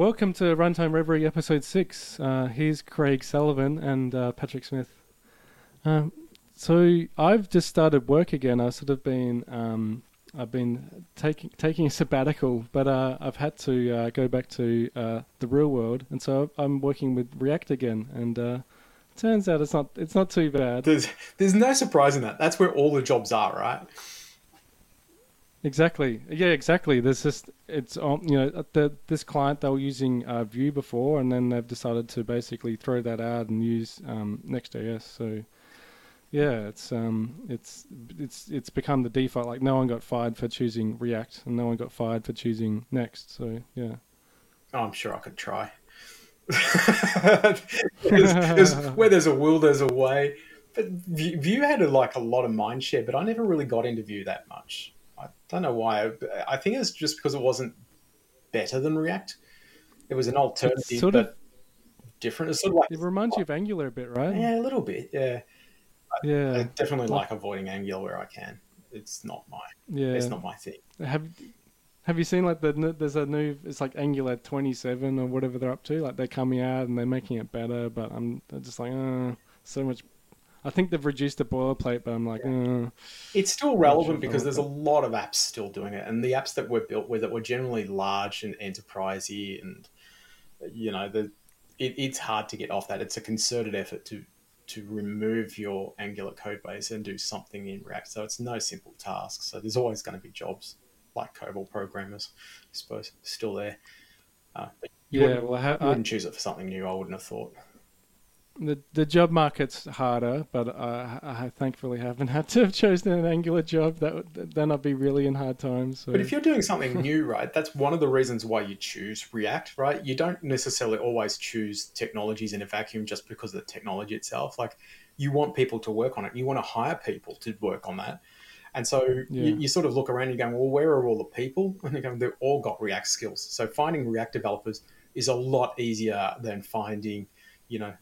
Welcome to Runtime Reverie episode six. Uh, here's Craig Sullivan and uh, Patrick Smith. Um, so I've just started work again. I've sort of been um, I've been taking taking a sabbatical, but uh, I've had to uh, go back to uh, the real world, and so I'm working with React again. And uh, turns out it's not it's not too bad. There's there's no surprise in that. That's where all the jobs are, right? Exactly. Yeah, exactly. There's just it's on. You know, the, this client they were using uh, Vue before, and then they've decided to basically throw that out and use um, Next.js. So yeah, it's um, it's it's it's become the default. Like no one got fired for choosing React, and no one got fired for choosing Next. So yeah. Oh, I'm sure I could try. there's, there's, where there's a will, there's a way. But Vue had a, like a lot of mind share, but I never really got into Vue that much. I don't know why. I think it's just because it wasn't better than React. It was an alternative, it's sort of different. It's sort of like it reminds you of Angular a bit, right? Yeah, a little bit. Yeah yeah, I definitely like, like avoiding Angular where I can. It's not my yeah, it's not my thing. Have Have you seen like the there's a new it's like Angular 27 or whatever they're up to. Like they're coming out and they're making it better, but I'm just like, uh, so much. I think they've reduced the boilerplate, but I'm like, uh, it's still relevant sure because there's a lot of apps still doing it, and the apps that were built with it were generally large and enterprisey, and you know the it, it's hard to get off that. It's a concerted effort to to remove your Angular code base and do something in React. So it's no simple task. So there's always going to be jobs like COBOL programmers, I suppose, still there. Uh, you yeah, wouldn't, well, ha- you wouldn't choose it for something new. I wouldn't have thought the the job market's harder, but I, I thankfully haven't had to have chosen an Angular job. That then I'd be really in hard times. So. But if you're doing something new, right, that's one of the reasons why you choose React, right? You don't necessarily always choose technologies in a vacuum just because of the technology itself. Like you want people to work on it. You want to hire people to work on that. And so yeah. you, you, sort of look around and you go, well, where are all the people? And you go, they've all got React skills. So finding React developers is a lot easier than finding, you know,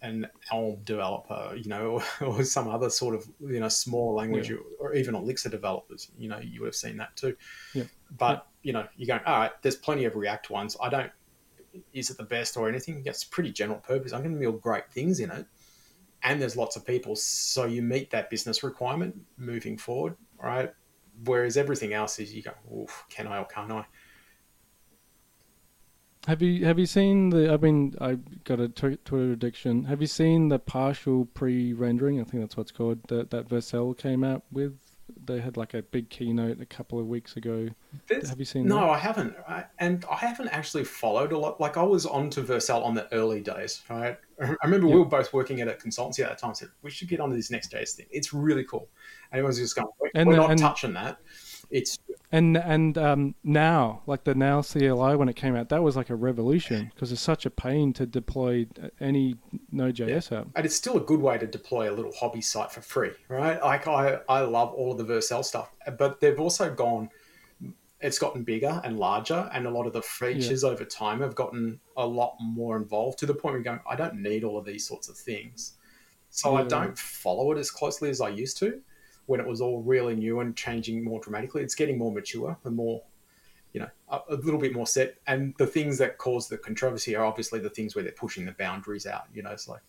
an Elm developer, you know, or, some other sort of you know small language, yeah. or, even Elixir developers. You know, you would have seen that too. Yeah. But yeah. you know, you're going, all right. There's plenty of React ones. I don't. Is it the best or anything? It's pretty general purpose. I'm going to build great things in it, and there's lots of people, so you meet that business requirement moving forward, right? Whereas everything else is you go, can I or can't I? Have you have you seen the? I mean, I got a Twitter addiction. Have you seen the partial pre-rendering? I think that's what's called. That that Vercel came out with. They had like a big keynote a couple of weeks ago. There's, have you seen? No, that? I haven't. I, and I haven't actually followed a lot. Like I was onto Vercel on the early days. Right. I remember yep. we were both working at a consultancy at that time. Said we should get onto this Next.js thing. It's really cool. And everyone's just going, we're, and, we're not and, touching that it's and and um, now like the now CLI when it came out, that was like a revolution because it's such a pain to deploy any Node.js yeah. app. And it's still a good way to deploy a little hobby site for free, right? Like I I love all of the Vercel stuff, but they've also gone. It's gotten bigger and larger, and a lot of the features yeah. over time have gotten a lot more involved to the point where you're going, I don't need all of these sorts of things. So yeah. I don't follow it as closely as I used to when it was all really new and changing more dramatically. It's getting more mature and more, you know, a, a, little bit more set. And the things that cause the controversy are obviously the things where they're pushing the boundaries out. You know, it's like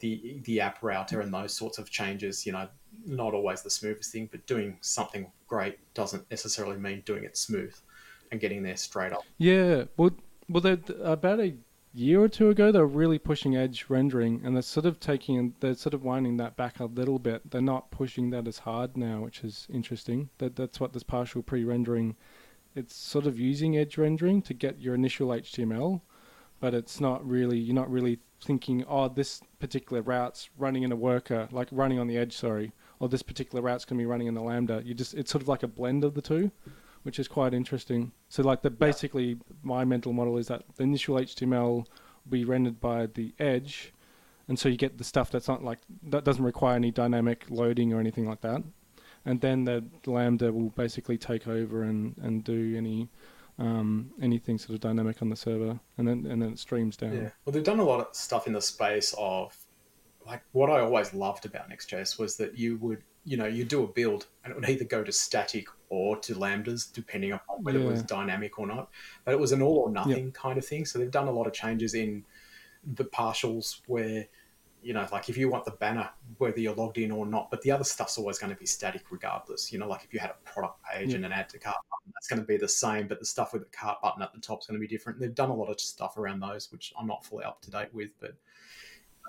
the the app router and those sorts of changes. You know, not always the smoothest thing, but doing something great doesn't necessarily mean doing it smooth and getting there straight up. Yeah, well, well, about a year or two ago, they were really pushing edge rendering, and they're sort of taking, they're sort of winding that back a little bit. They're not pushing that as hard now, which is interesting. That that's what this partial pre-rendering. It's sort of using edge rendering to get your initial HTML, but it's not really. You're not really thinking, oh, this particular route's running in a worker, like running on the edge. Sorry, or this particular route's going to be running in the lambda. You just, it's sort of like a blend of the two which is quite interesting. So like the basically yeah. my mental model is that the initial HTML will be rendered by the edge, and so you get the stuff that's not like that doesn't require any dynamic loading or anything like that, and then the lambda will basically take over and and do any. Um, anything sort of dynamic on the server, and then and then it streams down. Yeah, well, they've done a lot of stuff in the space of like what I always loved about Next.js was that you would you know, you do a build and it would either go to static or to lambdas, depending on whether yeah. it was dynamic or not. But it was an all or nothing yep. kind of thing. So they've done a lot of changes in the partials where, you know, like if you want the banner, whether you're logged in or not, but the other stuff's always going to be static regardless. You know, like if you had a product page yep. and an add to cart button, that's going to be the same, but the stuff with the cart button at the top is going to be different. They've done a lot of stuff around those, which I'm not fully up to date with, but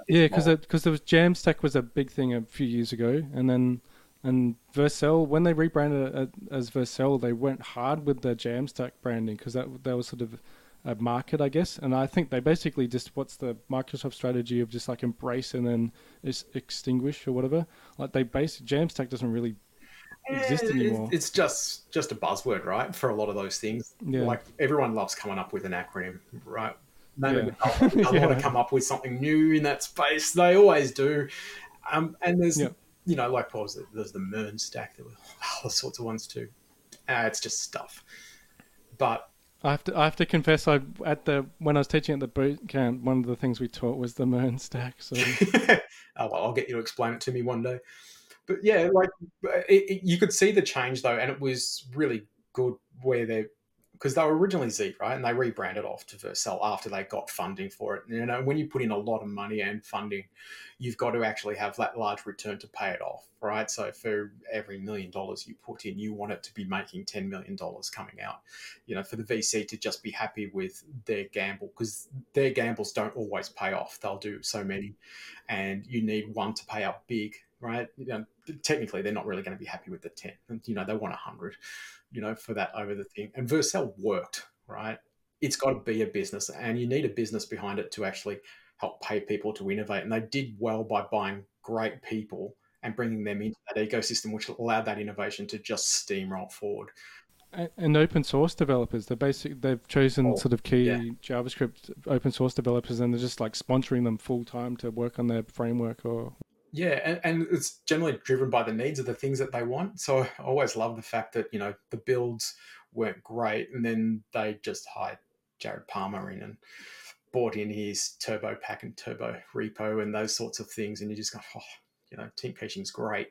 yeah, because because there was Jamstack was a big thing a few years ago, and then and Vercel when they rebranded it uh, as Vercel, they went hard with the Jamstack branding because that that was sort of a market, I guess. And I think they basically just what's the Microsoft strategy of just like embrace and then extinguish or whatever. Like they base Jamstack doesn't really exist anymore. It's just just a buzzword, right? For a lot of those things. Yeah. Like everyone loves coming up with an acronym, right? They yeah. I want to come up with something new in that space. They always do. Um, and there's, you know, like what was it? There's the MERN stack. There were all sorts of ones too. Uh, it's just stuff. But I have to I have to confess I at the when I was teaching at the boot camp one of the things we taught was the MERN stack so oh, well I'll get you to explain it to me one day but yeah like it, it, you could see the change though and it was really good where they because they were originally Zeek, right? And they rebranded off to Vercel after they got funding for it. You know, when you put in a lot of money and funding, you've got to actually have that large return to pay it off, right? So for every million dollars you put in, you want it to be making $10 million coming out. You know, for the VC to just be happy with their gamble, because their gambles don't always pay off. They'll do so many, and you need one to pay out big, right? You know, technically, they're not really going to be happy with the 10. You know, they want 100 you know, for that over the thing. And Vercel worked, right? It's got to be a business, and you need a business behind it to actually help pay people to innovate. And they did well by buying great people and bringing them into that ecosystem, which allowed that innovation to just steamroll forward. And open source developers, they're basic. They've chosen oh, sort of key yeah. JavaScript open source developers, and they're just like sponsoring them full time to work on their framework or yeah, and, and it's generally driven by the needs of the things that they want. So I always love the fact that, you know, the builds weren't great and then they just hired Jared Palmer in and bought in his Turbopack and turbo repo and those sorts of things. And you just go, oh, you know, team caching's great.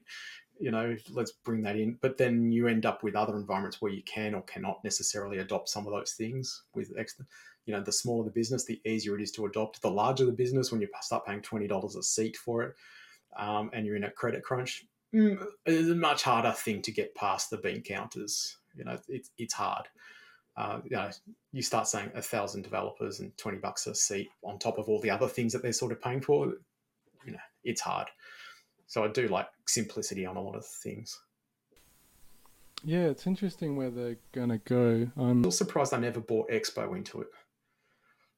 You know, let's bring that in. But then you end up with other environments where you can or cannot necessarily adopt some of those things with extra you know the smaller the business the easier it is to adopt the larger the business when you start paying $20 a seat for it um, and you're in a credit crunch, mm, it's a much harder thing to get past the bean counters. You know, it's it's hard. Uh, you know, you start saying a thousand developers and twenty bucks a seat on top of all the other things that they're sort of paying for. You know, it's hard. So I do like simplicity on a lot of things. Yeah, it's interesting where they're gonna go. I'm still surprised I never bought Expo into it.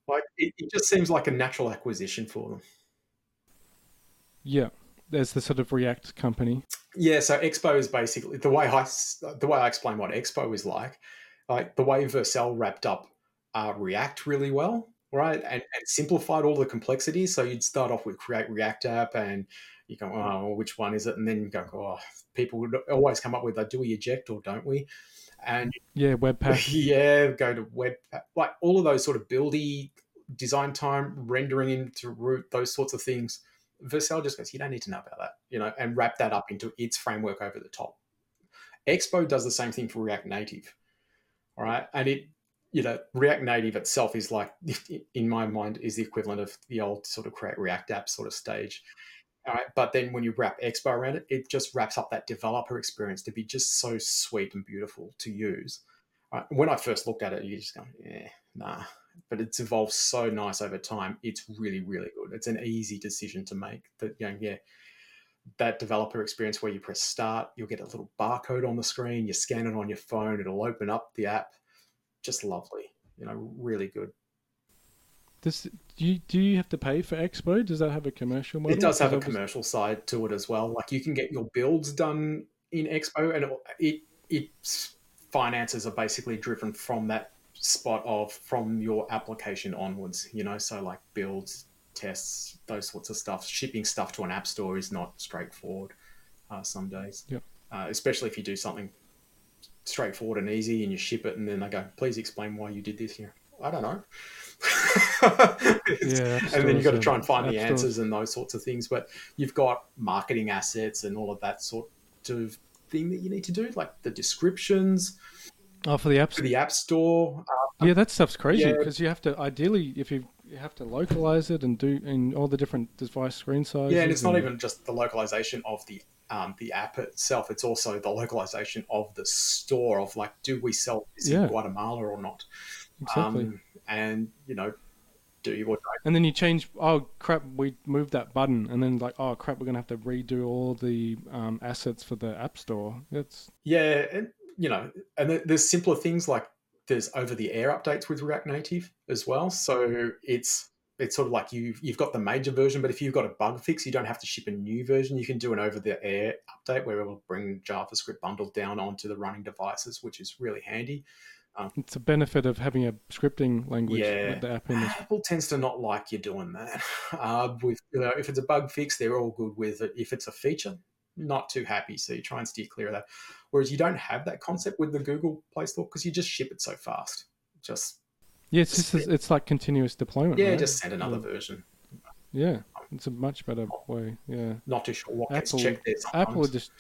Like it, it just seems like a natural acquisition for them. Yeah there's the sort of React company. Yeah, so Expo is basically the way I the way I explain what Expo is like. Like the way Vercel wrapped up uh, React really well, right, and, and simplified all the complexity. So you'd start off with create React app, and you go, oh, which one is it? And then you go, oh, people would always come up with, do we eject or don't we? And yeah, Webpack. Yeah, go to Webpack. Like all of those sort of buildy design time, rendering into root, those sorts of things Vercel just goes, you don't need to know about that, you know, and wrap that up into its framework over the top. Expo does the same thing for React Native, all right, and it, you know, React Native itself is like, in my mind, is the equivalent of the old sort of create React app sort of stage. All right, but then when you wrap Expo around it, it just wraps up that developer experience to be just so sweet and beautiful to use. Right? When I first looked at it, you just go, yeah, nah, but it's evolved so nice over time. It's really, really good. It's an easy decision to make. That you know, yeah, that developer experience where you press start, you'll get a little barcode on the screen. You scan it on your phone, it'll open up the app. Just lovely. You know, really good. Does do you do you have to pay for Expo? Does that have a commercial model? It does have a commercial side to it as well. Like you can get your builds done in Expo, and it, it its finances are basically driven from that spot of from your application onwards, you know, so like builds, tests, those sorts of stuff. Shipping stuff to an app store is not straightforward uh, some days. Yeah. Uh, especially if you do something straightforward and easy and you ship it and then they go, please explain why you did this here. I don't know. yeah, and then you've got to try and find the answers and those sorts of things. But you've got marketing assets and all of that sort of thing that you need to do, like the descriptions Oh, for the app, for the App Store. Uh, Yeah, that stuff's crazy Yeah. because you have to ideally, if you you have to localize it and do in all the different device screen sizes. yeah, and it's not even just the localization of the um, the app itself; it's also the localization of the store. Of like, do we sell this Yeah. in Guatemala or not? exactly. Um, and you know, do you or don't? and then you change. Oh crap! We moved that button, and then like, oh crap, we're gonna have to redo all the um, assets for the app store. It's Yeah, and you know, and there's simpler things like there's over the air updates with React Native as well. So it's it's sort of like you've you've got the major version, but if you've got a bug fix, you don't have to ship a new version. You can do an over the air update where it will bring JavaScript bundled down onto the running devices, which is really handy. it's a benefit of having a scripting language Yeah. the app. Apple tends to not like you doing that. Uh, with you know, if it's a bug fix, they're all good with it. If it's a feature, not too happy. So you try and steer clear of that. Whereas you don't have that concept with the Google Play Store because you just ship it so fast. Just Yeah, it's just it's like continuous deployment. yeah, right? just send another Yeah. version. Yeah, it's a much better way. Yeah, Not too sure what Apple-. Apple just.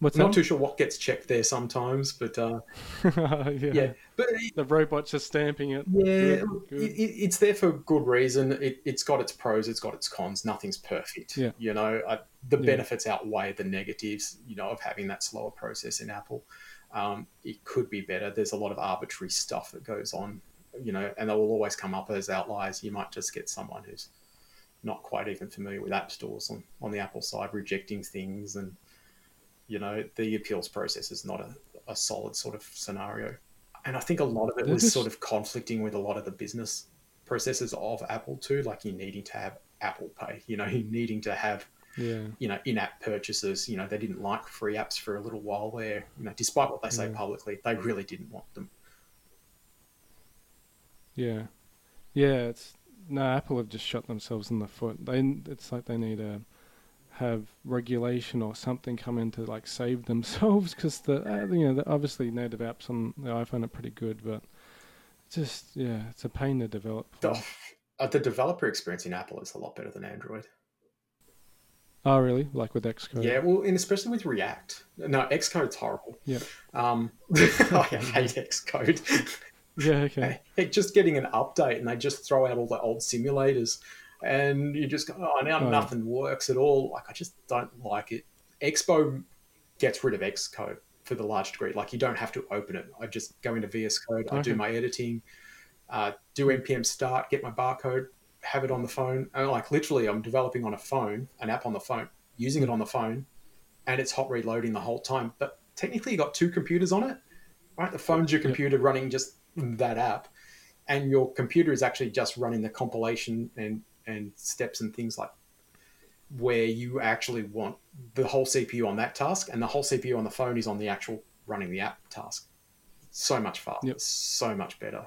What's not that? too sure what gets checked there sometimes, but uh, yeah. yeah, but the robots are stamping it. Yeah, Good, good. It, it, it's there for good reason. It, it's got its pros, it's got its cons. Nothing's perfect. Yeah. You know, I, the Yeah. benefits outweigh the negatives. You know, of having that slower process in Apple. Um, it could be better. There's a lot of arbitrary stuff that goes on. You know, and they will always come up as outliers. You might just get someone who's not quite even familiar with app stores on, on the Apple side, rejecting things, and you know, the appeals process is not a, a solid sort of scenario and I think a lot of it was sort of conflicting with a lot of the business processes of Apple too, like you needing to have Apple Pay, you know, you needing to have Yeah, you know in-app purchases. You know, they didn't like free apps for a little while there. You know, despite what they say Yeah. publicly, they really didn't want them. yeah, yeah. It's no Apple have just shot themselves in the foot. They it's like they need to have regulation or something come in to like save themselves because the uh, you know the obviously native apps on the iPhone are pretty good, but just yeah, it's a pain to develop. for. The, uh, the developer experience in Apple is a lot better than Android. Oh really? Like with Xcode? Yeah, well, and especially with React. No, Xcode's horrible. Yeah. Um, I hate Xcode. Yeah. Okay. Heck, just getting an update and they just throw out all the old simulators and you just go, oh, now Oh. nothing works at all. Like, I just don't like it. Expo gets rid of Xcode for the large degree. Like, you don't have to open it. I just go into VS Code, I do my editing, uh, do npm start, get my barcode, have it on the phone. And like, literally, I'm developing on a phone, an app on the phone, using it on the phone, and it's hot reloading the whole time. But technically, you got two computers on it, right? The phone's your computer running just that app, and your computer is actually just running the compilation and and steps and things like where you actually want the whole CPU on that task, and the whole CPU on the phone is on the actual running the app task. So much faster, Yep. so much better.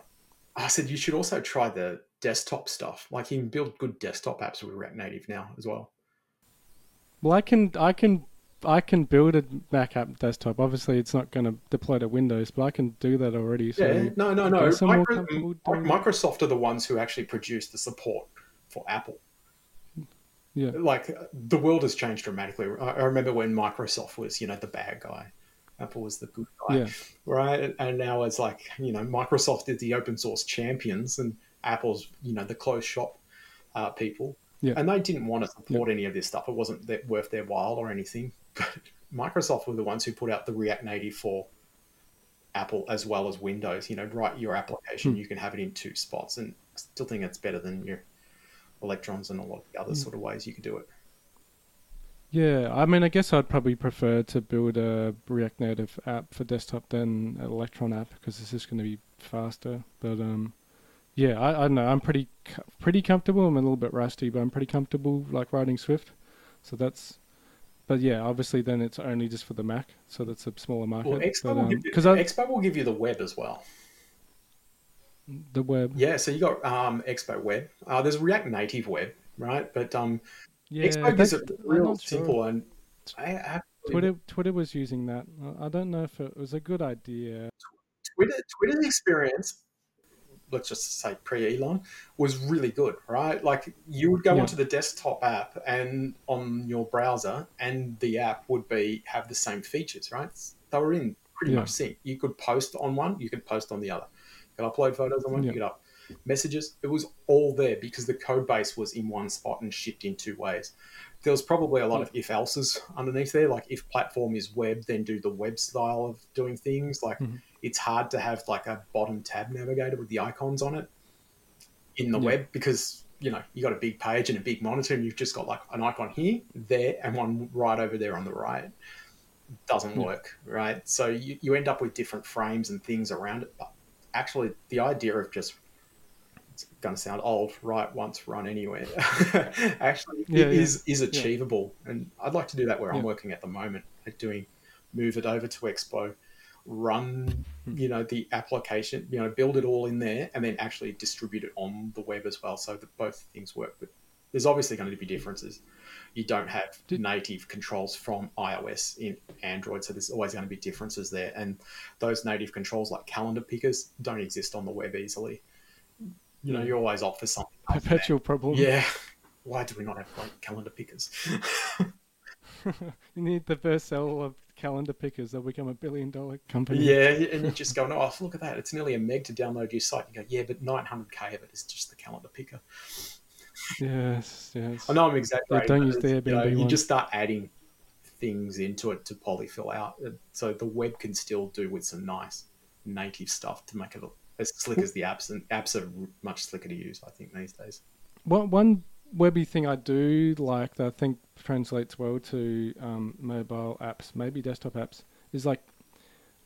I said you should also try the desktop stuff. Like you can build good desktop apps with React Native now as well. Well, I can I can I can build a Mac app desktop. Obviously, it's not going to deploy to Windows, but I can do that already. So yeah, no, no, no. guess I'm more Micro- Microsoft are the ones who actually produce the support for Apple. Yeah. Like the world has changed dramatically. I remember when Microsoft was, you know, the bad guy. Apple was the good guy, Yeah. right? And- now it's like, you know, Microsoft is the open source champions, and Apple's, you know, the closed shop uh, people. Yeah. And they didn't want to support any of this stuff. It wasn't that worth their while or anything. But Microsoft were the ones who put out the React Native for Apple as well as Windows. You know, write your application, Hmm. you can have it in two spots, and I still think it's better than your electrons and a lot of the other Hmm. sort of ways you could do it. Yeah, I mean, I guess I'd probably prefer to build a React Native app for desktop than an Electron app because this is going to be faster. But um, yeah, I, I don't know. I'm pretty pretty comfortable. I'm a little bit rusty, but I'm pretty comfortable like writing Swift. So that's. But yeah, obviously then it's only just for the Mac, so that's a smaller market. Well, Expo, but, will um, give you, I, Expo will give you the web as well. The web. Yeah, so you got um, Expo Web. Uh, there's React Native Web, right? But um, Yeah, Expo is real not sure. simple and I Twitter Twitter was using that. I- I don't know if it was a good idea. Twitter Twitter's experience let's just say pre Elon, was really good, right? Like you would go Yeah. onto the desktop app and on your browser, and the app would be have the same features, right? They were in pretty Yeah. much sync. You could post on one, you could post on the other. Could upload photos on one, Yeah. you up messages. It was all there because the code base was in one spot and shipped in two ways. There was probably a lot of if else's underneath there, like if platform is web, then do the web style of doing things. Like Mhm. it's hard to have like a bottom tab navigator with the icons on it in the web because you know you got a big page and a big monitor and you've just got like an icon here, there, and one right over there on the right. Doesn't work, right? So you, you end up with different frames and things around it. But actually, the idea of just it's going to sound old, right once, run anywhere. Actually, Yeah, it yeah. is is achievable, and I'd like to do that where I'm working at the moment, at doing move it over to Expo, run Hmm. you know the application, you know, build it all in there, and then actually distribute it on the web as well, so that both things work. But there's obviously going to be differences. You don't have Did- native controls from iOS in Android, so there's always going to be differences there. And those native controls, like calendar pickers, don't exist on the web easily. You know, you always opt for something. Perpetual problem. Yeah. Why do we not have like calendar pickers? You need the Vercel of calendar pickers. They'll become a billion dollar company. yeah, and you're just go, oh, look at that. It's nearly a meg to download your site. You go, yeah, but 900k of it is just the calendar picker. Yes, yes. I know I'm exaggerating. don't use the you, know, you just start adding things into it to polyfill out. Uh, So the web can still do with some nice native stuff to make it as slick as the apps. And apps are much slicker to use, I think, these days. One one webby thing I do like that I think translates well to um, mobile apps, maybe desktop apps, is like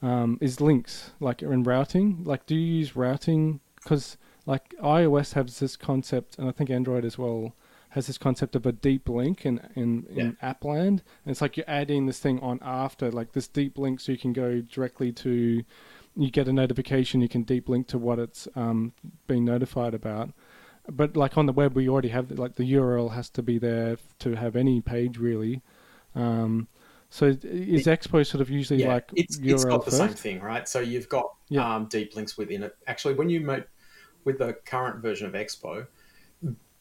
um, is links like in routing. Like, do you use routing? Because like iOS has this concept, and I think Android as well has this concept of a deep link in in, in app land. And it's like you're adding this thing on after like this deep link, so you can go directly to. You get a notification. You can deep link to what it's um, being notified about but like on the web we already have like the url has to be there to have any page really um so is expo sort of usually yeah, like it's, url it's got the first same thing, right? So you've got Yeah. um, deep links within it. Actually, when you make with the current version of Expo,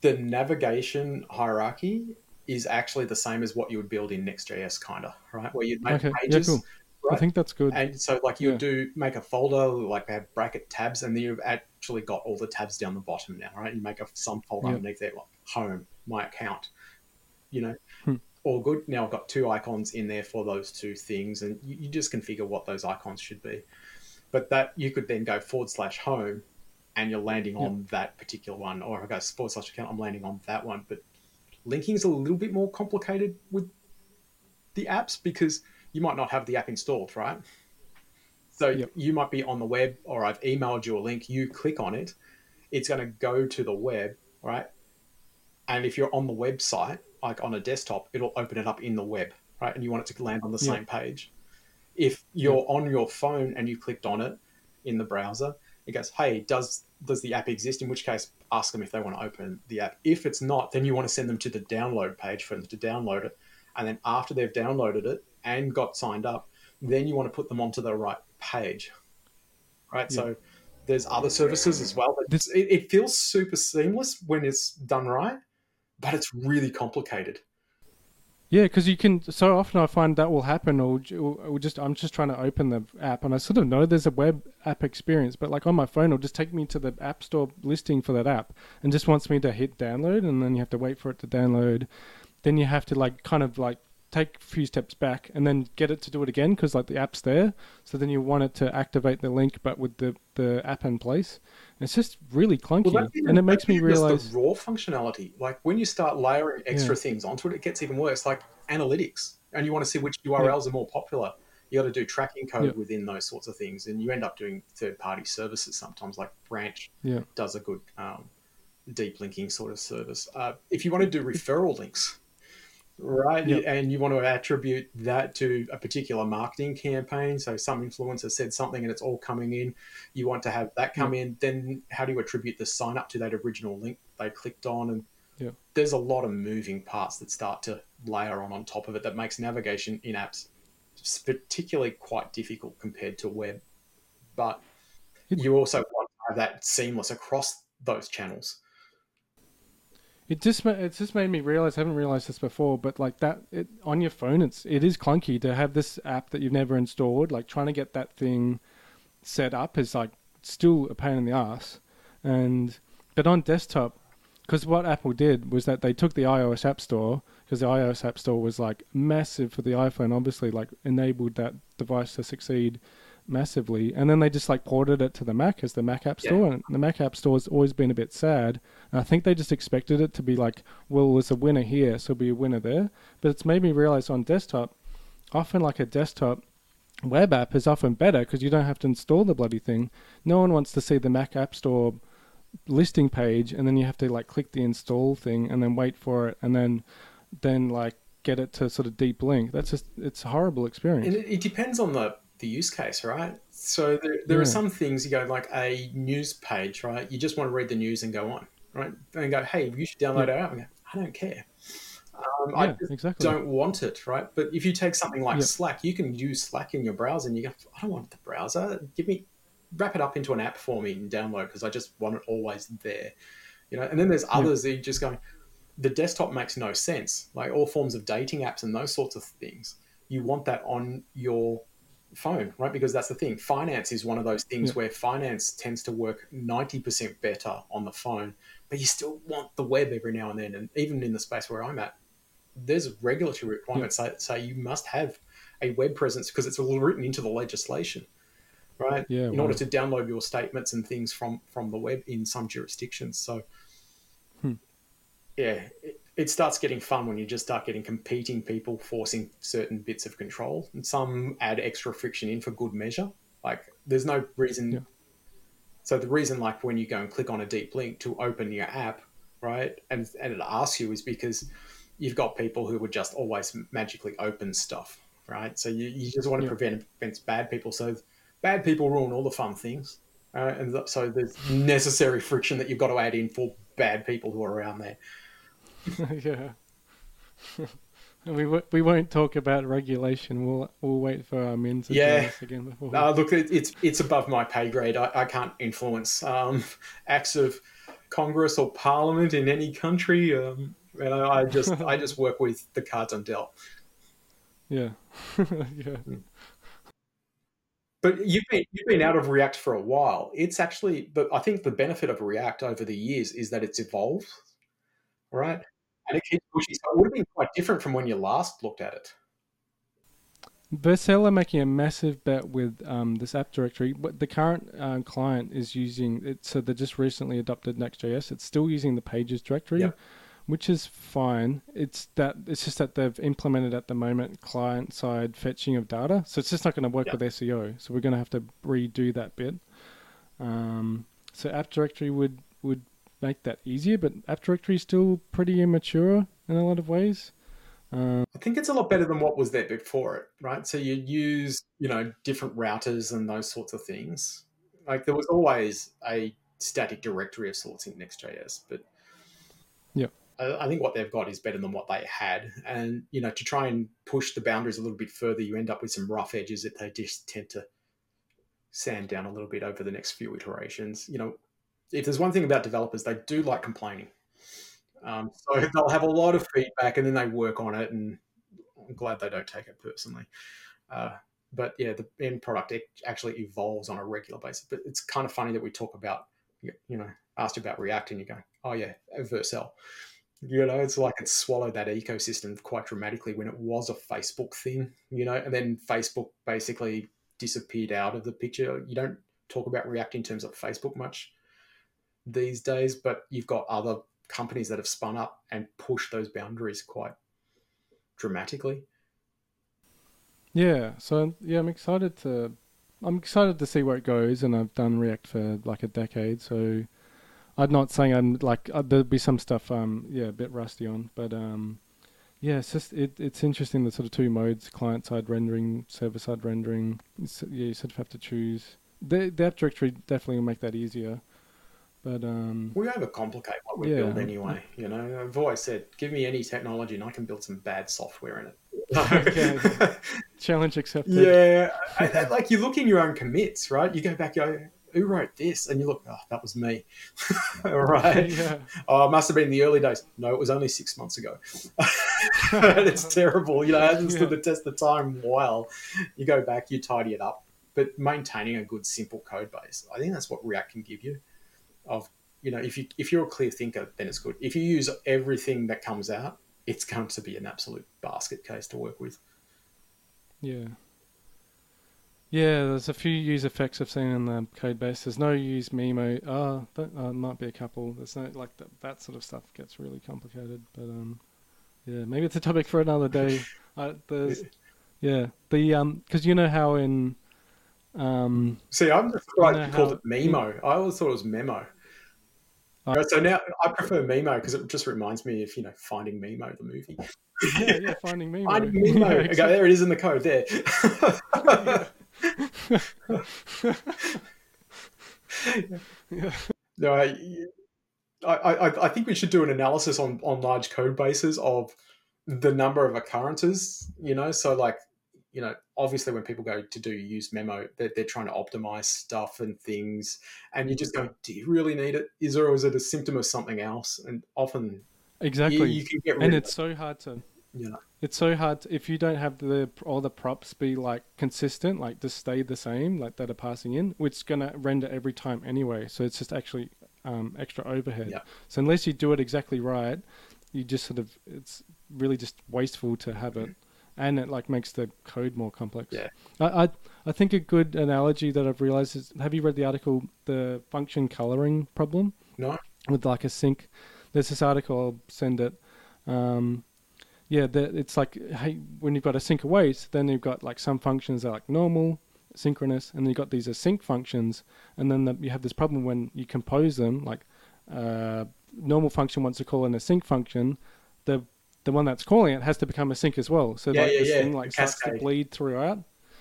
the navigation hierarchy is actually the same as what you would build in Next.js, kind of, right? Where you'd make Okay, yeah, pages. cool. i think that's good And so, like, you Yeah. do make a folder, like have bracket tabs, and then you've actually got all the tabs down the bottom now, right? You make a some folder Yeah. underneath there, like home, my account, you know, Hmm. all good. Now I've got two icons in there for those two things, and you, you just configure what those icons should be. But that you could then go forward slash home, and you're landing on that particular one, or if I go forward slash account, I'm landing on that one. But linking is a little bit more complicated with the apps because you might not have the app installed, right? So Yep. you might be on the web, or I've emailed you a link. You click on it, it's going to go to the web, right? And if you're on the website, like on a desktop, it'll open it up in the web, right? And you want it to land on the Yeah. same page. If you're on your phone and you clicked on it in the browser, it goes, "Hey, does does the app exist?" In which case, ask them if they want to open the app. If it's not, then you want to send them to the download page for them to download it. And then after they've downloaded it and got signed up, then you want to put them onto the right page, right? Yeah. So there's other services as well. But This- it, it feels super seamless when it's done right, but it's really complicated. Yeah because you can so often i find that will happen or, or just i'm just trying to open the app and i sort of know there's a web app experience but like on my phone it'll just take me to the app store listing for that app and just wants me to hit download and then you have to wait for it to download. Then you have to like kind of like take a few steps back and then get it to do it again because like the app's there so then you want it to activate the link but with the the app in place it's just really clunky that's even- and it makes me realize the raw functionality. Like when you start layering extra Yeah. things onto it, it gets even worse. Like analytics, and you want to see which URLs are more popular. You got to do tracking code Yeah. within those sorts of things, and you end up doing third-party services sometimes. Like Branch yeah does a good um, deep linking sort of service. Uh, if you want to do referral links, right, Yeah. and you want to attribute that to a particular marketing campaign, so some influencer said something and it's all coming in, you want to have that come in, then how do you attribute the sign up to that original link they clicked on? And Yeah. there's a lot of moving parts that start to layer on on top of it that makes navigation in apps particularly quite difficult compared to web. But you also want to have that seamless across those channels. It just it's just made me realize I haven't realized this before, but like that it, on your phone, it's it is clunky to have this app that you've never installed. Like trying to get that thing set up is like still a pain in the ass. And but on desktop, because what Apple did was that they took the iOS App Store because the iOS App Store was like massive for the iPhone, obviously like enabled that device to succeed massively. And then they just like ported it to the Mac as the Mac App Store, yeah. and the Mac App Store has always been a bit sad. And I think they just expected it to be like, well, there's a winner here, so be a winner there. But it's made me realize on desktop, often like a desktop web app is often better because you don't have to install the bloody thing. No one wants to see the Mac App Store listing page and then you have to like click the install thing and then wait for it and then then like get it to sort of deep link. That's just it's a horrible experience. It, it depends on the the use case, right? So there, there yeah. are some things you go like a news page, right? You just want to read the news and go on, right? And go, hey, you should download yeah. our app. I, go, I don't care. Um, yeah, I exactly. don't want it, right? But if you take something like Slack, you can use Slack in your browser, and you go, I don't want the browser. Give me, wrap it up into an app for me and download because I just want it always there, you know. And then there's others that you just going, the desktop makes no sense. Like all forms of dating apps and those sorts of things, you want that on your phone, right? Because that's the thing. Finance is one of those things yeah. where finance tends to work 90% better on the phone, but you still want the web every now and then. And even in the space where I'm at, there's regulatory requirements yeah. that say you must have a web presence because it's all written into the legislation, right? Yeah, in order to download your statements and things from from the web in some jurisdictions. So, hmm. yeah, it, it starts getting fun when you just start getting competing people forcing certain bits of control, and some add extra friction in for good measure. Like, there's no reason. Yeah. So the reason, like, when you go and click on a deep link to open your app, right, and and it asks you is because you've got people who would just always magically open stuff, right? So you, you just want to yeah. prevent against bad people. So bad people ruin all the fun things. Uh, and so there's necessary friction that you've got to add in for bad people who are around there. yeah. we w- we won't talk about regulation. We'll we'll wait for Armin to yeah. again before. Uh, look, it, it's it's above my pay grade. I, I can't influence um, acts of Congress or Parliament in any country. Um, and I, I just I just work with the cards I'm dealt. Yeah, yeah. Hmm. But you've been you've been out of React for a while. It's actually, but I think the benefit of React over the years is that it's evolved, right? And it keeps pushing. So it would have been quite different from when you last looked at it. Vercel are making a massive bet with um, this app directory. But the current uh, client is using it, so they just recently adopted Next.js. It's still using the Pages directory. Yep which is fine. It's that it's just that they've implemented at the moment client side fetching of data, so it's just not going to work with SEO. So we're going to have to redo that bit. Um, so App Directory would would make that easier, but App Directory is still pretty immature in a lot of ways. Um, I think it's a lot better than what was there before it, right? So you use you know different routers and those sorts of things. Like there was always a static directory of sorts in Next.js, but yeah, I think what they've got is better than what they had. And, you know, to try and push the boundaries a little bit further, you end up with some rough edges that they just tend to sand down a little bit over the next few iterations. You know, if there's one thing about developers, they do like complaining. Um, so they'll have a lot of feedback and then they work on it. And I'm glad they don't take it personally. Uh, but yeah, the end product actually evolves on a regular basis. But it's kind of funny that we talk about, you know, asked about React and you go, oh yeah, Vercel you know, it's like it swallowed that ecosystem quite dramatically when it was a Facebook thing, you know, and then Facebook basically disappeared out of the picture. You don't talk about React in terms of Facebook much these days, but you've got other companies that have spun up and pushed those boundaries quite dramatically. Yeah, so yeah, I'm excited to I'm excited to see where it goes, and I've done React for like a decade, so I'm not saying I'm like uh, there'll be some stuff um yeah a bit rusty on, but um yeah it's just it it's interesting the sort of two modes client side rendering server side rendering it's, yeah you sort of have to choose the the app directory definitely will make that easier. But um, we overcomplicate what we yeah. build anyway. You know, I've always said, give me any technology and I can build some bad software in it. Challenge accepted. Yeah, I, I, like you look in your own commits, right? You go back, go, who wrote this? And you look, oh, that was me. right. yeah. Oh, it must have been the early days. No, it was only six months ago. it's terrible. You know, it hasn't stood Yeah. the test of time well. You go back, you tidy it up. But maintaining a good, simple code base, I think that's what React can give you. Of you know, if you if you're a clear thinker, then it's good. If you use everything that comes out, it's going to be an absolute basket case to work with. Yeah. Yeah, there's a few use effects I've seen in the code base. There's no use Memo. Oh, that uh, might be a couple. There's no like that, that sort of stuff gets really complicated. But um, yeah, maybe it's a topic for another day. uh, there's yeah the um because you know how in um See, I'm just surprised know you called how- it Memo. I always thought it was Memo. So now I prefer Mimo because it just reminds me of you know Finding Mimo the movie. yeah yeah finding Mimo. Finding Memo. Yeah, okay, there it is in the code. There. Yeah. no, I, I, I, I think we should do an analysis on on large code bases of the number of occurrences. You know, so like you know, obviously when people go to do use memo, they're, they're trying to optimize stuff and things, and you just go, do you really need it? Is there, or is it a symptom of something else? And often Exactly. you can get rid and it's so hard to you know. it's so hard to, if you don't have the all the props be like consistent like just stay the same like that are passing in which is going to render every time anyway so it's just actually um, extra overhead Yeah. so unless you do it exactly right you just sort of it's really just wasteful to have it and it like makes the code more complex Yeah. I, I i think a good analogy that i've realized is have you read the article the function coloring problem No, with like async. There's this article. I'll send it. Um, yeah, the, it's like hey, when you've got async await, then you've got like some functions that are like normal, synchronous, and then you've got these async functions, and then the, you have this problem when you compose them. Like uh, normal function wants to call an async function, the the one that's calling it has to become async as well. So Yeah, like yeah, this yeah, thing like starts to bleed throughout.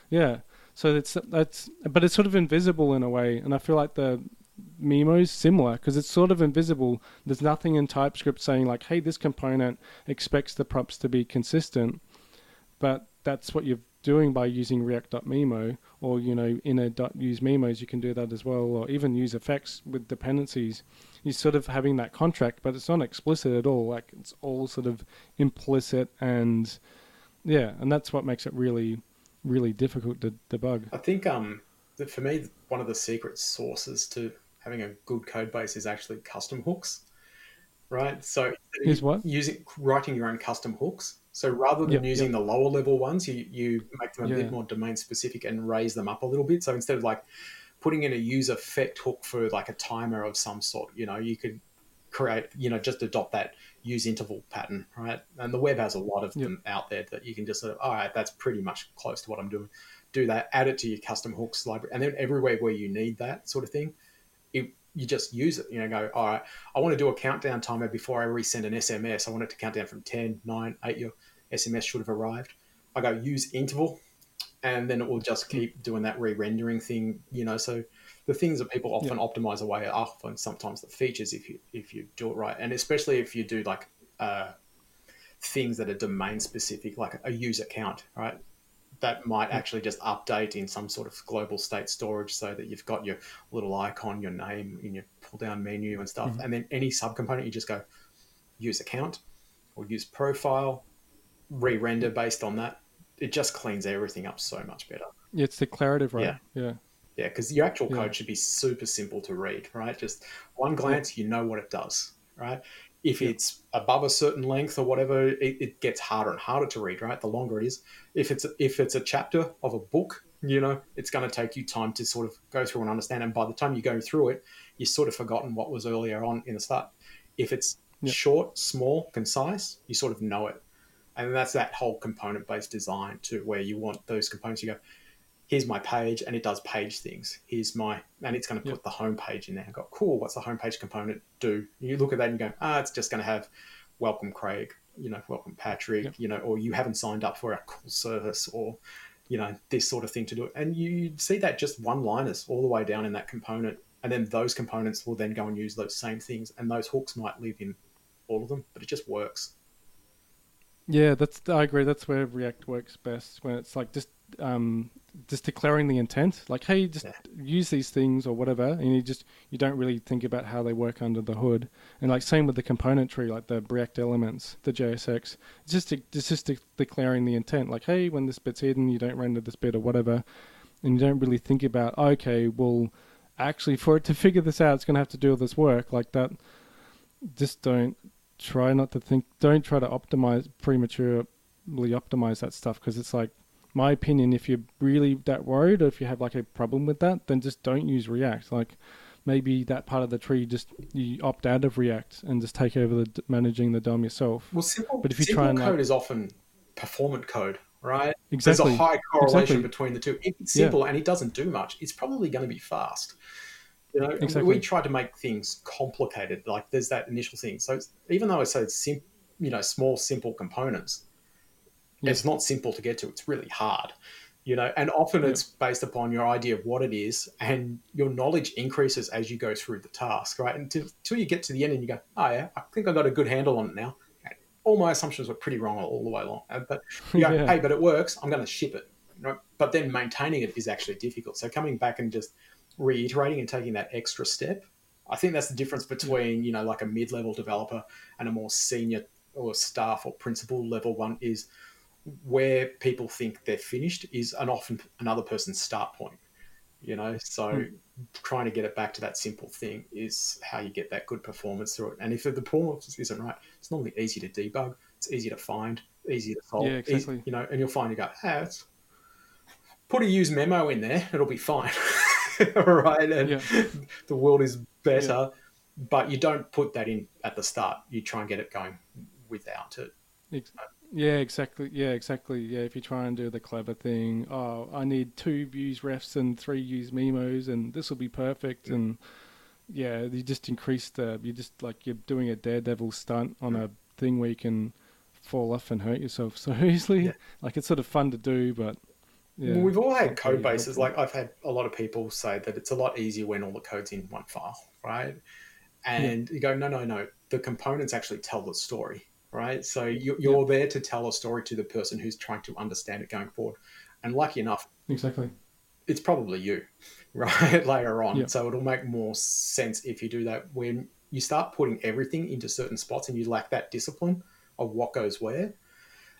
Yeah. So it's that's but it's sort of invisible in a way, and I feel like the Memo's similar because it's sort of invisible. There's nothing in TypeScript saying like, "Hey, this component expects the props to be consistent," but that's what you're doing by using React.memo or you know in a .use memos you can do that as well, or even use effects with dependencies. You're sort of having that contract, but it's not explicit at all. Like it's all sort of implicit and yeah, and that's what makes it really, really difficult to debug. I think um, that for me, one of the secret sources to having a good code base is actually custom hooks, right? So Is what? using writing your own custom hooks. So rather than Yep, using the lower level ones, you you make them a Yeah. bit more domain specific and raise them up a little bit. So instead of like putting in a use effect hook for like a timer of some sort, you know, you could create, you know, just adopt that use interval pattern, right? And the web has a lot of Yep. them out there that you can just sort of, all right, that's pretty much close to what I'm doing. Do that, add it to your custom hooks library, and then everywhere where you need that sort of thing, it, you just use it. You know, go, all right, I want to do a countdown timer before I resend an SMS. I want it to count down from 10, 9, 8, your SMS should have arrived. I go use interval, and then it will just keep doing that re-rendering thing. You know, so the things that people often optimize away are often sometimes the features if you if you do it right, and especially if you do like uh, things that are domain specific, like a user count, right? That might actually just update in some sort of global state storage so that you've got your little icon, your name in your pull down menu and stuff. And then any subcomponent, you just go use account or use profile, re render based on that. It just cleans everything up so much better. Yeah, it's declarative, right? Yeah. Yeah, Yeah, because your actual Yeah. code should be super simple to read, right? Just one glance, you know what it does, right? If it's above a certain length or whatever, it, it gets harder and harder to read, right? The longer it is. If it's if it's a chapter of a book, you know, it's going to take you time to sort of go through and understand. And by the time you go through it, you've sort of forgotten what was earlier on in the start. If it's Yeah. short, small, concise, you sort of know it. And that's that whole component based design too, where you want those components. You go, here's my page and it does page things. Here's my, and it's going to put Yep. the home page in there. I go, cool, what's the home page component do? You look at that and you go, ah, it's just going to have welcome Craig, you know, welcome Patrick, Yep. you know, or you haven't signed up for a cool service or, you know, this sort of thing to do it. And you you see that just one liners all the way down in that component. And then those components will then go and use those same things. And those hooks might live in all of them, but it just works. Yeah, that's I agree. That's where React works best when it's like just um, just declaring the intent, like, hey, just Yeah. use these things or whatever, and you just you don't really think about how they work under the hood. And like same with the componentry, like the React elements, the JSX, it's just it's just de- declaring the intent, like, hey, when this bit's hidden, you don't render this bit or whatever, and you don't really think about, okay, well, actually, for it to figure this out, it's going to have to do all this work, like that. Just don't try not to think. Don't try to optimize prematurely optimize that stuff because it's like my opinion, if you're really that worried or if you have like a problem with that, then just don't use React. Like maybe that part of the tree, just you opt out of React and just take over the managing the DOM yourself. Well, simple, But if you simple try and, code like- is often performant code, right? Exactly. There's a high correlation Exactly. between the two. If it's Yeah. simple and it doesn't do much, it's probably going to be fast. You know, Exactly. we try to make things complicated. Like there's that initial thing. So even though I say it's sim, you know, small, simple components, Yeah. it's not simple to get to. It's really hard. You know, and often Yeah. it's based upon your idea of what it is, and your knowledge increases as you go through the task, right? Until, until you get to the end and you go, oh yeah, I think I got a good handle on it now. All my assumptions were pretty wrong all the way along, Uh, but you go, Yeah. hey, but it works. I'm going to ship it. Right? But then maintaining it is actually difficult. So coming back and just reiterating and taking that extra step, I think that's the difference between you know like a mid-level developer and a more senior or staff or principal level one is where people think they're finished is an often another person's start point. You know, so Hmm. trying to get it back to that simple thing is how you get that good performance through it. And if the performance isn't right, it's normally easy to debug. It's easy to find, easy to solve. Yeah, exactly. you know, and you'll find you go, ah, it's, put a use memo in there, it'll be fine. right? And Yeah. the world is better, but you don't put that in at the start. You try and get it going without it. Ex- Yeah, exactly. Yeah, exactly. Yeah, if you try and do the clever thing, oh, I need two use refs and three use memos, and this will be perfect. And yeah, you just increase the. You just like you're doing a daredevil stunt on a thing where you can fall off and hurt yourself so easily. Yeah. Like it's sort of fun to do, but yeah, well, we've all had code bases. Like I've had a lot of people say that it's a lot easier when all the code's in one file, right? And you go, no, no, no. The components actually tell the story, right? So you, you're there to tell a story to the person who's trying to understand it going forward. And lucky enough, exactly. it's probably you, right? Later on. Yeah. So it'll make more sense if you do that. When you start putting everything into certain spots and you lack that discipline of what goes where,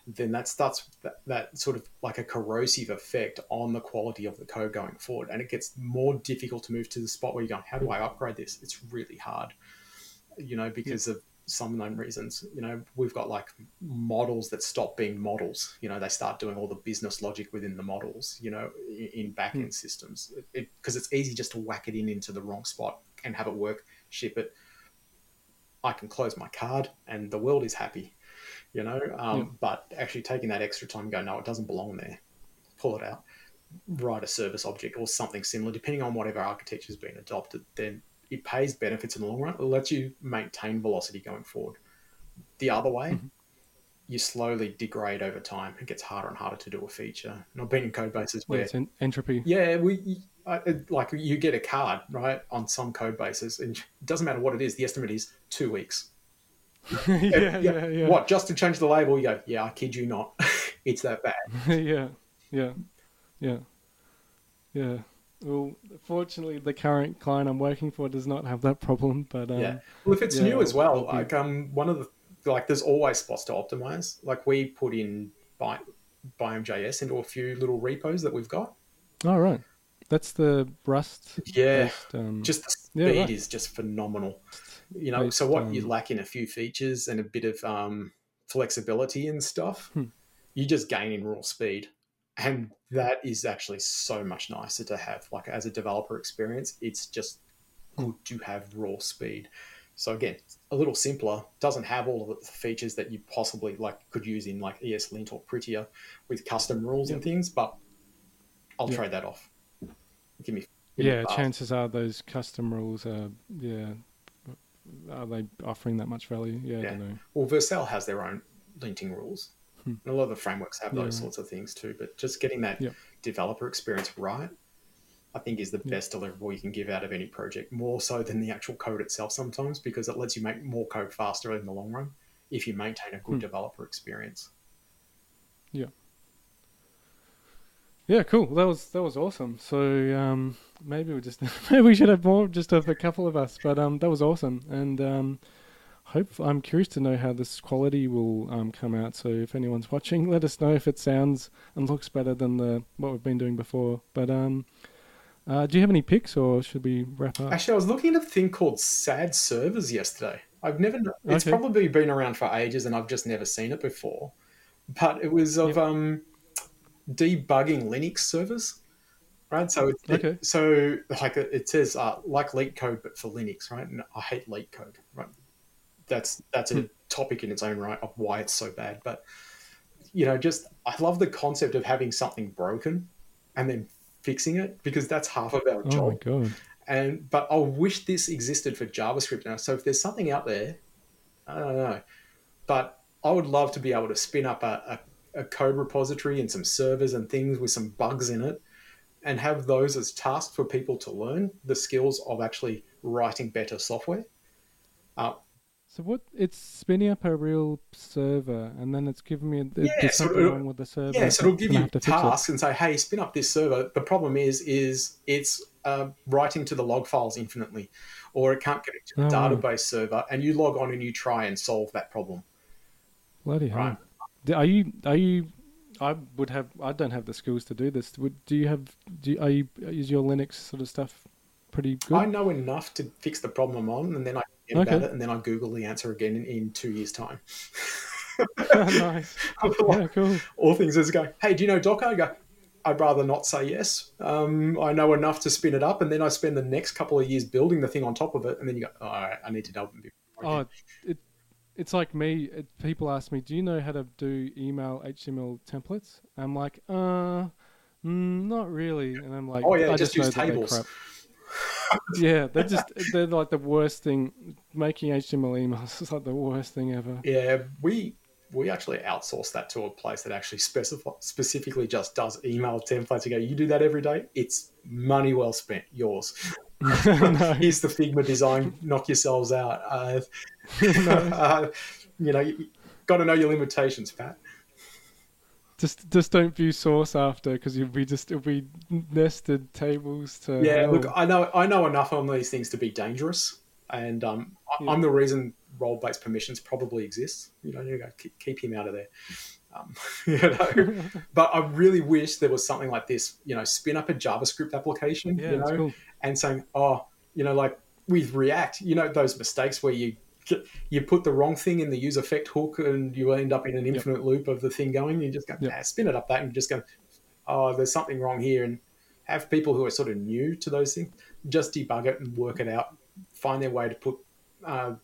then that starts that, that sort of like a corrosive effect on the quality of the code going forward. And it gets more difficult to move to the spot where you're going, how do I upgrade this? It's really hard, you know, because of some known reasons. You know, we've got like models that stop being models. You know, they start doing all the business logic within the models, you know, in, in back end hmm. systems. Because it's easy just to whack it in into the wrong spot and have it work, ship it. I can close my card and the world is happy, you know. Um, Yeah. But actually taking that extra time, and go, no, it doesn't belong there. Pull it out, write a service object or something similar, depending on whatever architecture has been adopted. Then it pays benefits in the long run. It lets you maintain velocity going forward. The other way, Mhm. you slowly degrade over time. It gets harder and harder to do a feature. And I've been in code bases Yeah, where it's en- entropy. yeah, we I, like you get a card right on some code bases, and it doesn't matter what it is. The estimate is two weeks. yeah, yeah, yeah. What just to change the label? You go, yeah, I kid you not, it's that bad. yeah, yeah, yeah, yeah. Well, fortunately, the current client I'm working for does not have that problem. But um, yeah. Well, if it's yeah, new as well, be- like um, one of the like, there's always spots to optimize. Like we put in Bi- Biome.js into a few little repos that we've got. all right, that's the Rust. Yeah, based, um, just the Yeah, speed right. is just phenomenal. You know, Based, so what you lack in a few features and a bit of um, flexibility and stuff, Hmm. you just gain in raw speed, and that is actually so much nicer to have. Like as a developer experience, it's just good to have raw speed. So again, a little simpler, doesn't have all of the features that you possibly like could use in like ESLint or Prettier with custom rules and things, but I'll Yeah. trade that off. Give me give yeah, fast. chances are those custom rules are yeah. Are they offering that much value? Yeah, Yeah. I don't know. Well, Vercel has their own linting rules. Hmm. And a lot of the frameworks have those Yeah. sorts of things too. But just getting that Yeah. developer experience right, I think, is the Yeah. best deliverable you can give out of any project, more so than the actual code itself sometimes, because it lets you make more code faster in the long run if you maintain a good Hmm. developer experience. Yeah, cool. That was that was awesome. So um, maybe we just maybe we should have more, just of a couple of us. But um, that was awesome, and um, hope I'm curious to know how this quality will um, come out. So if anyone's watching, let us know if it sounds and looks better than the what we've been doing before. But um, uh, do you have any picks, or should we wrap up? Actually, I was looking at a thing called SAD servers yesterday. I've never. It's Okay. probably been around for ages, and I've just never seen it before. But it was of Yep. um, debugging Linux servers, right? So it's Okay. so like it says uh, like LeetCode, but for Linux, right? And I hate LeetCode, right? That's that's a Hmm. topic in its own right of why it's so bad. But you know, just I love the concept of having something broken and then fixing it because that's half of our Oh job my god! and but I wish this existed for JavaScript now. So if there's something out there, I don't know, but I would love to be able to spin up a, a, a code repository and some servers and things with some bugs in it, and have those as tasks for people to learn the skills of actually writing better software. Uh, So what? It's spinning up a real server, and then it's giving me Yeah, so something wrong with the server. yeah, so it'll give you to tasks and say, "Hey, spin up this server." The problem is, is it's uh, writing to the log files infinitely, or it can't connect to the Oh, wow. database server, and you log on and you try and solve that problem. Bloody hell! Right. Are you? Are you? I would have. I don't have the skills to do this. Would do you have? Do you, are you? Is your Linux sort of stuff pretty good? I know enough to fix the problem I'm on, and then I forget about it, and then I Google the answer again in, in two years' time. nice. Yeah, cool. All things is go, hey, do you know Docker? I go, I'd rather not say yes. Um, I know enough to spin it up, and then I spend the next couple of years building the thing on top of it, and then you go, all right, I need to delve a Oh, it. It's like me. It, people ask me, "Do you know how to do email HTML templates?" I'm like, "Uh, mm, not really." And I'm like, oh yeah, I just, know use tables. yeah, they're just they're like the worst thing. Making HTML emails is like the worst thing ever. Yeah, we we actually outsource that to a place that actually specify, specifically just does email templates. You go, you do that every day. It's money well spent. Yours. Here's the Figma design. Knock yourselves out. Uh, no, uh, you know, you got to know your limitations, Pat. just just don't view source after because you'll be just it'll be nested tables to Yeah, hell. look, I know I know enough on these things to be dangerous, and um, I, Yeah. I'm the reason role-based permissions probably exist. You know, you go keep, keep him out of there. Um, you know, but I really wish there was something like this. You know, spin up a JavaScript application. yeah, you know, cool. and saying, oh, you know, like with React, you know, those mistakes where you you put the wrong thing in the use effect hook and you end up in an infinite loop of the thing going. You just go, Yep. nah, spin it up that and just go, oh, there's something wrong here, and have people who are sort of new to those things just debug it and work it out, find their way to put, uh,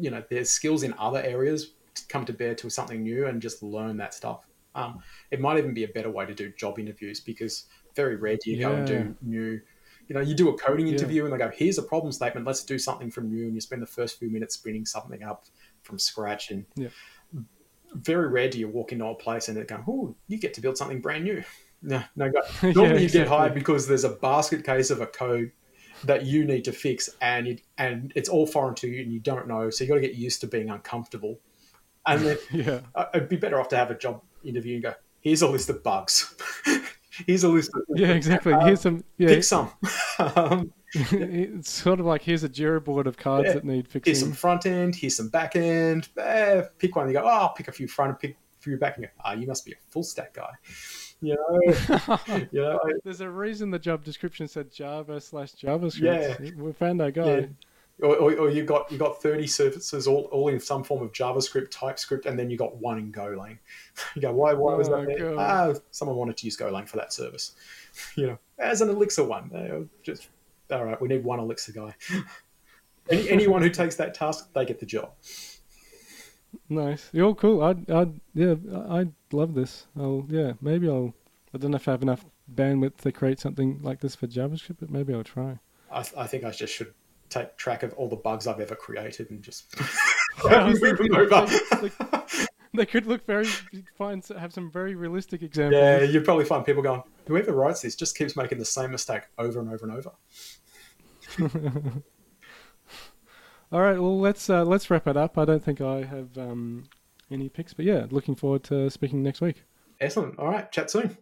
you know, their skills in other areas come to bear to something new and just learn that stuff. Um, it might even be a better way to do job interviews because very rare do you go and do new. You know, you do a coding Yeah. interview and they go, "Here's a problem statement. Let's do something from new." And you spend the first few minutes spinning something up from scratch. And Yeah. very rare do you walk into a place and they go, "Oh, you get to build something brand new." No, no. Go. Yeah, Normally, you get hired because there's a basket case of a code that you need to fix, and it, and it's all foreign to you, and you don't know. So you got to get used to being uncomfortable. And then Yeah, uh, it'd be better off to have a job interview and go, "Here's a list of bugs. Here's a list of yeah, exactly. Uh, Here's some. Yeah, pick some. um, it's sort of like here's a Jira board of cards Yeah. that need fixing. here's some front end. Here's some back end. Eh, pick one. You go, oh, I'll pick a few front and pick a few back. And go, ah, you must be a full stack guy. You know, you know. I- There's a reason the job description said Java slash JavaScript. Yeah. We found our guy. Yeah. Or, or, or you got you got thirty services all, all in some form of JavaScript, TypeScript, and then you got one in Golang. You go, why? Why was Oh, that there? Ah, someone wanted to use Golang for that service. You know, as an Elixir one, just all right. We need one Elixir guy. Any, anyone who takes that task, they get the job. Nice. You're all cool. I'd, I'd, yeah, I I'd love this. I'll, yeah, maybe I'll. I don't know if I have enough bandwidth to create something like this for JavaScript, but maybe I'll try. I, I think I just should take track of all the bugs I've ever created and just I move them over. like- like- They could look very, find, have some very realistic examples. Yeah, you'd probably find people going, whoever writes this just keeps making the same mistake over and over and over. All right, well let's uh, let's wrap it up. I don't think I have um, any picks, but yeah, looking forward to speaking next week. Excellent. All right, chat soon.